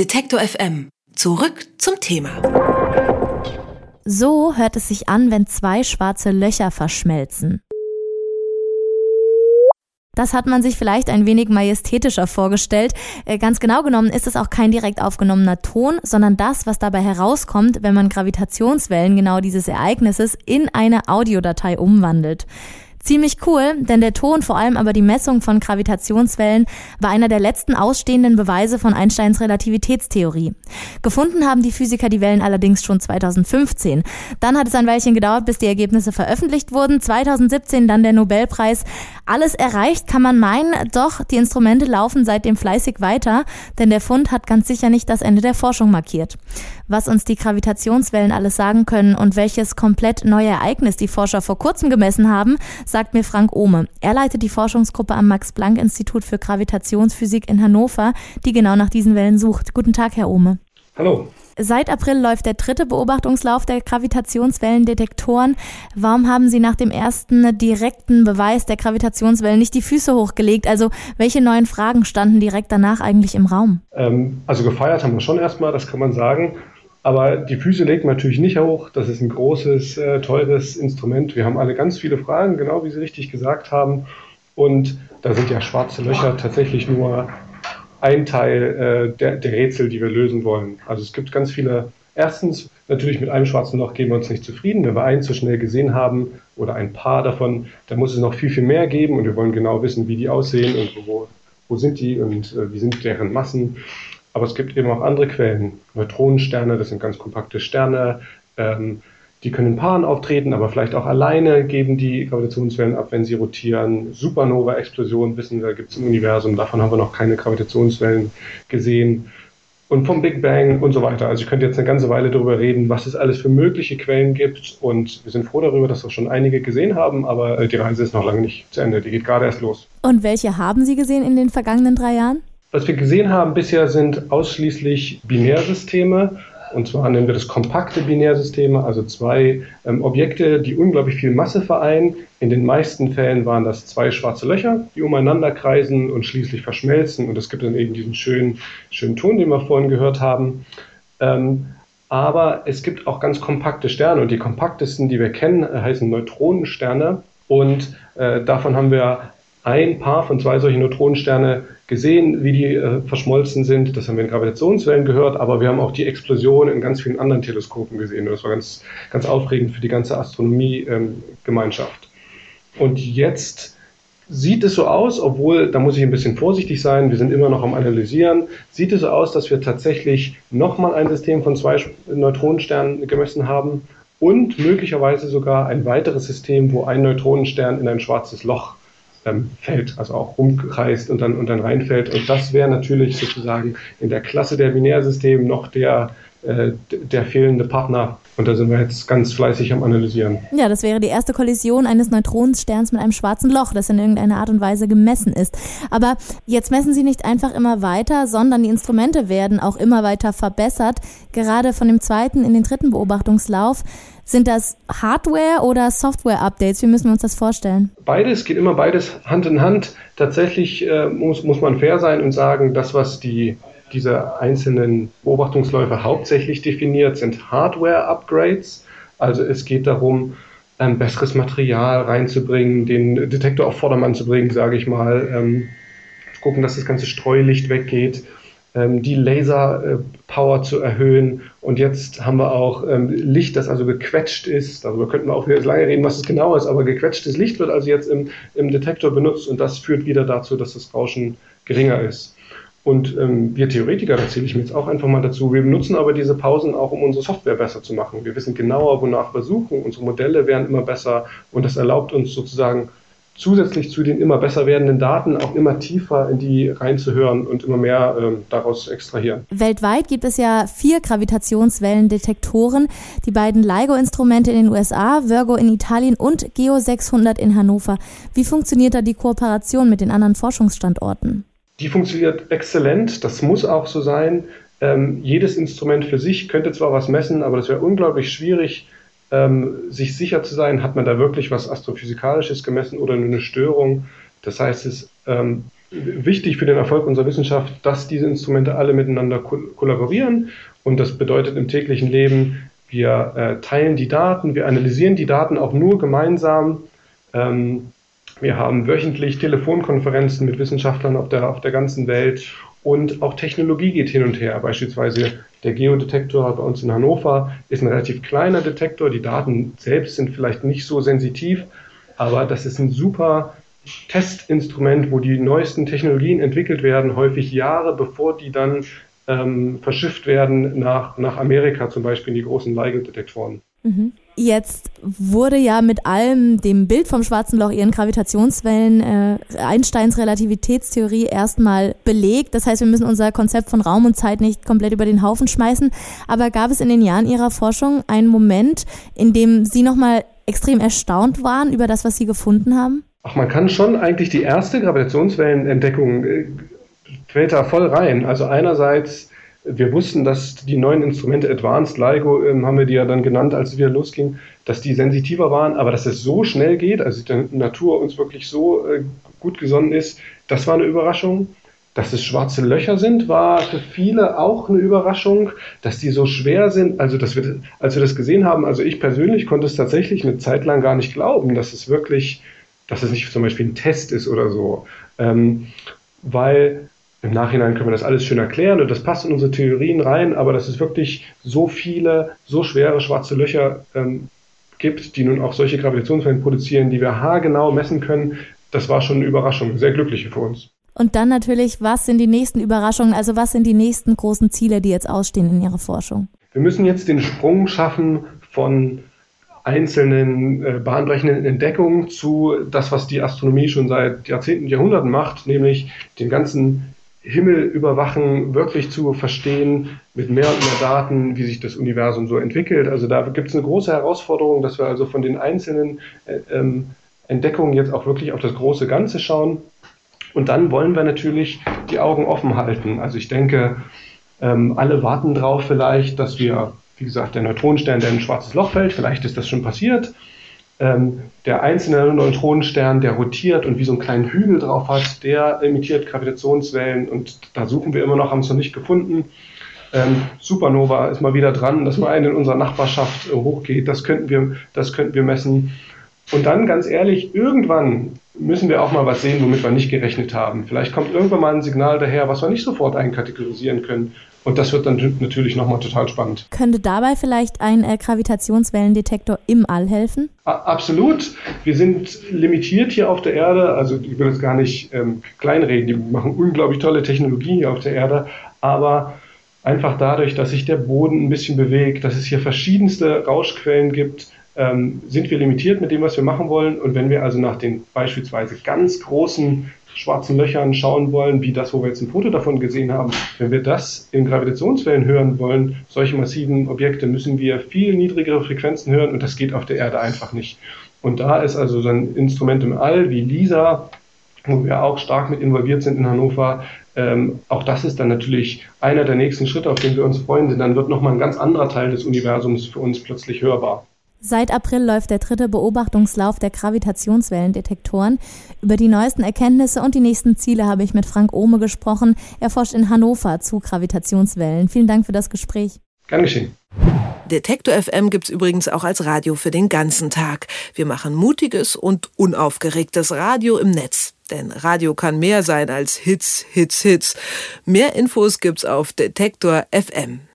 Detektor FM. Zurück zum Thema. So hört es sich an, wenn zwei schwarze Löcher verschmelzen. Das hat man sich vielleicht ein wenig majestätischer vorgestellt. Äh, ganz genau genommen ist es auch kein direkt aufgenommener Ton, sondern das, was dabei herauskommt, wenn man Gravitationswellen genau dieses Ereignisses in eine Audiodatei umwandelt. Ziemlich cool, denn der Ton, vor allem aber die Messung von Gravitationswellen, war einer der letzten ausstehenden Beweise von Einsteins Relativitätstheorie. Gefunden haben die Physiker die Wellen allerdings schon 2015. Dann hat es ein Weilchen gedauert, bis die Ergebnisse veröffentlicht wurden. 2017 dann der Nobelpreis. Alles erreicht kann man meinen, doch die Instrumente laufen seitdem fleißig weiter, denn der Fund hat ganz sicher nicht das Ende der Forschung markiert. Was uns die Gravitationswellen alles sagen können und welches komplett neue Ereignis die Forscher vor kurzem gemessen haben, sagt mir Frank Ohme. Er leitet die Forschungsgruppe am Max-Planck-Institut für Gravitationsphysik in Hannover, die genau nach diesen Wellen sucht. Guten Tag, Herr Ohme. Hallo. Seit April läuft der dritte Beobachtungslauf der Gravitationswellendetektoren. Warum haben Sie nach dem ersten direkten Beweis der Gravitationswellen nicht die Füße hochgelegt? Also welche neuen Fragen standen direkt danach eigentlich im Raum? Ähm, also gefeiert haben wir schon erstmal, das kann man sagen. Aber die Füße legt man natürlich nicht hoch. Das ist ein großes, äh, teures Instrument. Wir haben alle ganz viele Fragen, genau wie Sie richtig gesagt haben. Und da sind ja schwarze Löcher tatsächlich nur ein Teil äh, der, der Rätsel, die wir lösen wollen. Also es gibt ganz viele. Erstens, natürlich mit einem schwarzen Loch geben wir uns nicht zufrieden. Wenn wir eins so schnell gesehen haben oder ein paar davon, dann muss es noch viel, viel mehr geben und wir wollen genau wissen, wie die aussehen und wo, wo sind die und äh, wie sind deren Massen. Aber es gibt eben auch andere Quellen. Neutronensterne, das sind ganz kompakte Sterne. Ähm, die können in Paaren auftreten, aber vielleicht auch alleine geben die Gravitationswellen ab, wenn sie rotieren. Supernova-Explosionen wissen wir, gibt es im Universum. Davon haben wir noch keine Gravitationswellen gesehen. Und vom Big Bang und so weiter. Also ich könnte jetzt eine ganze Weile darüber reden, was es alles für mögliche Quellen gibt. Und wir sind froh darüber, dass wir schon einige gesehen haben, aber äh, die Reise ist noch lange nicht zu Ende. Die geht gerade erst los. Und welche haben Sie gesehen in den vergangenen drei Jahren? Was wir gesehen haben bisher sind ausschließlich Binärsysteme. Und zwar nennen wir das kompakte Binärsysteme, also zwei ähm, Objekte, die unglaublich viel Masse vereinen. In den meisten Fällen waren das zwei schwarze Löcher, die umeinander kreisen und schließlich verschmelzen. Und es gibt dann eben diesen schönen, schönen Ton, den wir vorhin gehört haben. Ähm, aber es gibt auch ganz kompakte Sterne und die kompaktesten, die wir kennen, heißen Neutronensterne. Und äh, davon haben wir ein Paar von zwei solchen Neutronensterne gesehen, wie die äh, verschmolzen sind. Das haben wir in Gravitationswellen gehört, aber wir haben auch die Explosion in ganz vielen anderen Teleskopen gesehen. Und das war ganz, ganz aufregend für die ganze Astronomie-Gemeinschaft. Ähm, und jetzt sieht es so aus, obwohl, da muss ich ein bisschen vorsichtig sein, wir sind immer noch am Analysieren, sieht es so aus, dass wir tatsächlich nochmal ein System von zwei Neutronensternen gemessen haben und möglicherweise sogar ein weiteres System, wo ein Neutronenstern in ein schwarzes Loch ähm, fällt, also auch rumkreist und dann, und dann reinfällt. Und das wäre natürlich sozusagen in der Klasse der Binärsystemen noch der, äh, der fehlende Partner. Und da sind wir jetzt ganz fleißig am Analysieren. Ja, das wäre die erste Kollision eines Neutronensterns mit einem schwarzen Loch, das in irgendeiner Art und Weise gemessen ist. Aber jetzt messen Sie nicht einfach immer weiter, sondern die Instrumente werden auch immer weiter verbessert. Gerade von dem zweiten in den dritten Beobachtungslauf sind das Hardware- oder Software-Updates? Wie müssen wir uns das vorstellen? Beides, geht immer beides Hand in Hand. Tatsächlich äh, muss, muss man fair sein und sagen, das, was die, diese einzelnen Beobachtungsläufe hauptsächlich definiert, sind Hardware-Upgrades. Also es geht darum, ähm, besseres Material reinzubringen, den Detektor auf Vordermann zu bringen, sage ich mal, ähm, gucken, dass das ganze Streulicht weggeht ähm, die Laserpower zu erhöhen. Und jetzt haben wir auch ähm, Licht, das also gequetscht ist. Darüber könnten wir auch wieder lange reden, was es genau ist, aber gequetschtes Licht wird also jetzt im, im Detektor benutzt und das führt wieder dazu, dass das Rauschen geringer ist. Und ähm, wir Theoretiker, da zähle ich mir jetzt auch einfach mal dazu, wir benutzen aber diese Pausen auch, um unsere Software besser zu machen. Wir wissen genauer, wonach wir suchen, unsere Modelle werden immer besser und das erlaubt uns sozusagen zusätzlich zu den immer besser werdenden Daten auch immer tiefer in die reinzuhören und immer mehr ähm, daraus extrahieren. Weltweit gibt es ja vier Gravitationswellendetektoren, die beiden LIGO-Instrumente in den USA, Virgo in Italien und Geo 600 in Hannover. Wie funktioniert da die Kooperation mit den anderen Forschungsstandorten? Die funktioniert exzellent, das muss auch so sein. Ähm, jedes Instrument für sich könnte zwar was messen, aber das wäre unglaublich schwierig, ähm, sich sicher zu sein, hat man da wirklich was Astrophysikalisches gemessen oder nur eine Störung. Das heißt, es ähm, wichtig für den Erfolg unserer Wissenschaft, dass diese Instrumente alle miteinander kollaborieren. Und das bedeutet im täglichen Leben, wir äh, teilen die Daten, wir analysieren die Daten auch nur gemeinsam. Ähm, wir haben wöchentlich Telefonkonferenzen mit Wissenschaftlern auf der, auf der ganzen Welt und auch Technologie geht hin und her. Beispielsweise der Geodetektor bei uns in Hannover ist ein relativ kleiner Detektor. Die Daten selbst sind vielleicht nicht so sensitiv, aber das ist ein super Testinstrument, wo die neuesten Technologien entwickelt werden, häufig Jahre bevor die dann ähm, verschifft werden nach, nach Amerika, zum Beispiel in die großen LIGO-Detektoren. Mhm. Jetzt wurde ja mit allem dem Bild vom schwarzen Loch, ihren Gravitationswellen, äh, Einsteins Relativitätstheorie erstmal belegt. Das heißt, wir müssen unser Konzept von Raum und Zeit nicht komplett über den Haufen schmeißen. Aber gab es in den Jahren Ihrer Forschung einen Moment, in dem Sie nochmal extrem erstaunt waren über das, was Sie gefunden haben? Ach, man kann schon eigentlich die erste Gravitationswellenentdeckung äh, fällt da voll rein. Also einerseits, wir wussten, dass die neuen Instrumente Advanced LIGO, ähm, haben wir die ja dann genannt, als es wieder losging, dass die sensitiver waren, aber dass es so schnell geht, also die Natur uns wirklich so äh, gut gesonnen ist, das war eine Überraschung. Dass es schwarze Löcher sind, war für viele auch eine Überraschung. Dass die so schwer sind, also dass wir, als wir das gesehen haben, also ich persönlich konnte es tatsächlich eine Zeit lang gar nicht glauben, dass es wirklich dass es nicht zum Beispiel ein Test ist oder so. Ähm, weil im Nachhinein können wir das alles schön erklären und das passt in unsere Theorien rein, aber dass es wirklich so viele, so schwere schwarze Löcher ähm, gibt, die nun auch solche Gravitationswellen produzieren, die wir haargenau messen können, das war schon eine Überraschung, sehr glückliche für uns. Und dann natürlich, was sind die nächsten Überraschungen, also was sind die nächsten großen Ziele, die jetzt ausstehen in Ihrer Forschung? Wir müssen jetzt den Sprung schaffen von einzelnen äh, bahnbrechenden Entdeckungen zu das, was die Astronomie schon seit Jahrzehnten, Jahrhunderten macht, nämlich den ganzen Himmel überwachen, wirklich zu verstehen mit mehr und mehr Daten, wie sich das Universum so entwickelt. Also da gibt es eine große Herausforderung, dass wir also von den einzelnen äh, ähm, Entdeckungen jetzt auch wirklich auf das große Ganze schauen. Und dann wollen wir natürlich die Augen offen halten. Also ich denke, ähm, alle warten drauf vielleicht, dass wir wie gesagt, der Neutronenstern, der in ein schwarzes Loch fällt, vielleicht ist das schon passiert. Ähm, der einzelne Neutronenstern, der rotiert und wie so einen kleinen Hügel drauf hat, der emittiert Gravitationswellen und da suchen wir immer noch, haben es noch nicht gefunden. Ähm, Supernova ist mal wieder dran, dass mal eine in unserer Nachbarschaft äh, hochgeht, das könnten, wir, das könnten wir messen. Und dann, ganz ehrlich, irgendwann müssen wir auch mal was sehen, womit wir nicht gerechnet haben. Vielleicht kommt irgendwann mal ein Signal daher, was wir nicht sofort einkategorisieren können. Und das wird dann natürlich nochmal total spannend. Könnte dabei vielleicht ein äh, Gravitationswellendetektor im All helfen? A absolut. Wir sind limitiert hier auf der Erde. Also ich will jetzt gar nicht ähm, kleinreden. Die machen unglaublich tolle Technologie hier auf der Erde. Aber einfach dadurch, dass sich der Boden ein bisschen bewegt, dass es hier verschiedenste Rauschquellen gibt, ähm, sind wir limitiert mit dem, was wir machen wollen. Und wenn wir also nach den beispielsweise ganz großen schwarzen Löchern schauen wollen, wie das, wo wir jetzt ein Foto davon gesehen haben, wenn wir das in Gravitationswellen hören wollen, solche massiven Objekte, müssen wir viel niedrigere Frequenzen hören und das geht auf der Erde einfach nicht. Und da ist also so ein Instrument im All wie LISA, wo wir auch stark mit involviert sind in Hannover, ähm, auch das ist dann natürlich einer der nächsten Schritte, auf den wir uns freuen, denn dann wird nochmal ein ganz anderer Teil des Universums für uns plötzlich hörbar. Seit April läuft der dritte Beobachtungslauf der Gravitationswellendetektoren. Über die neuesten Erkenntnisse und die nächsten Ziele habe ich mit Frank Ohme gesprochen. Er forscht in Hannover zu Gravitationswellen. Vielen Dank für das Gespräch. Gern geschehen. Detektor FM gibt's übrigens auch als Radio für den ganzen Tag. Wir machen mutiges und unaufgeregtes Radio im Netz. Denn Radio kann mehr sein als Hits, Hits, Hits. Mehr Infos gibt's auf Detektor FM.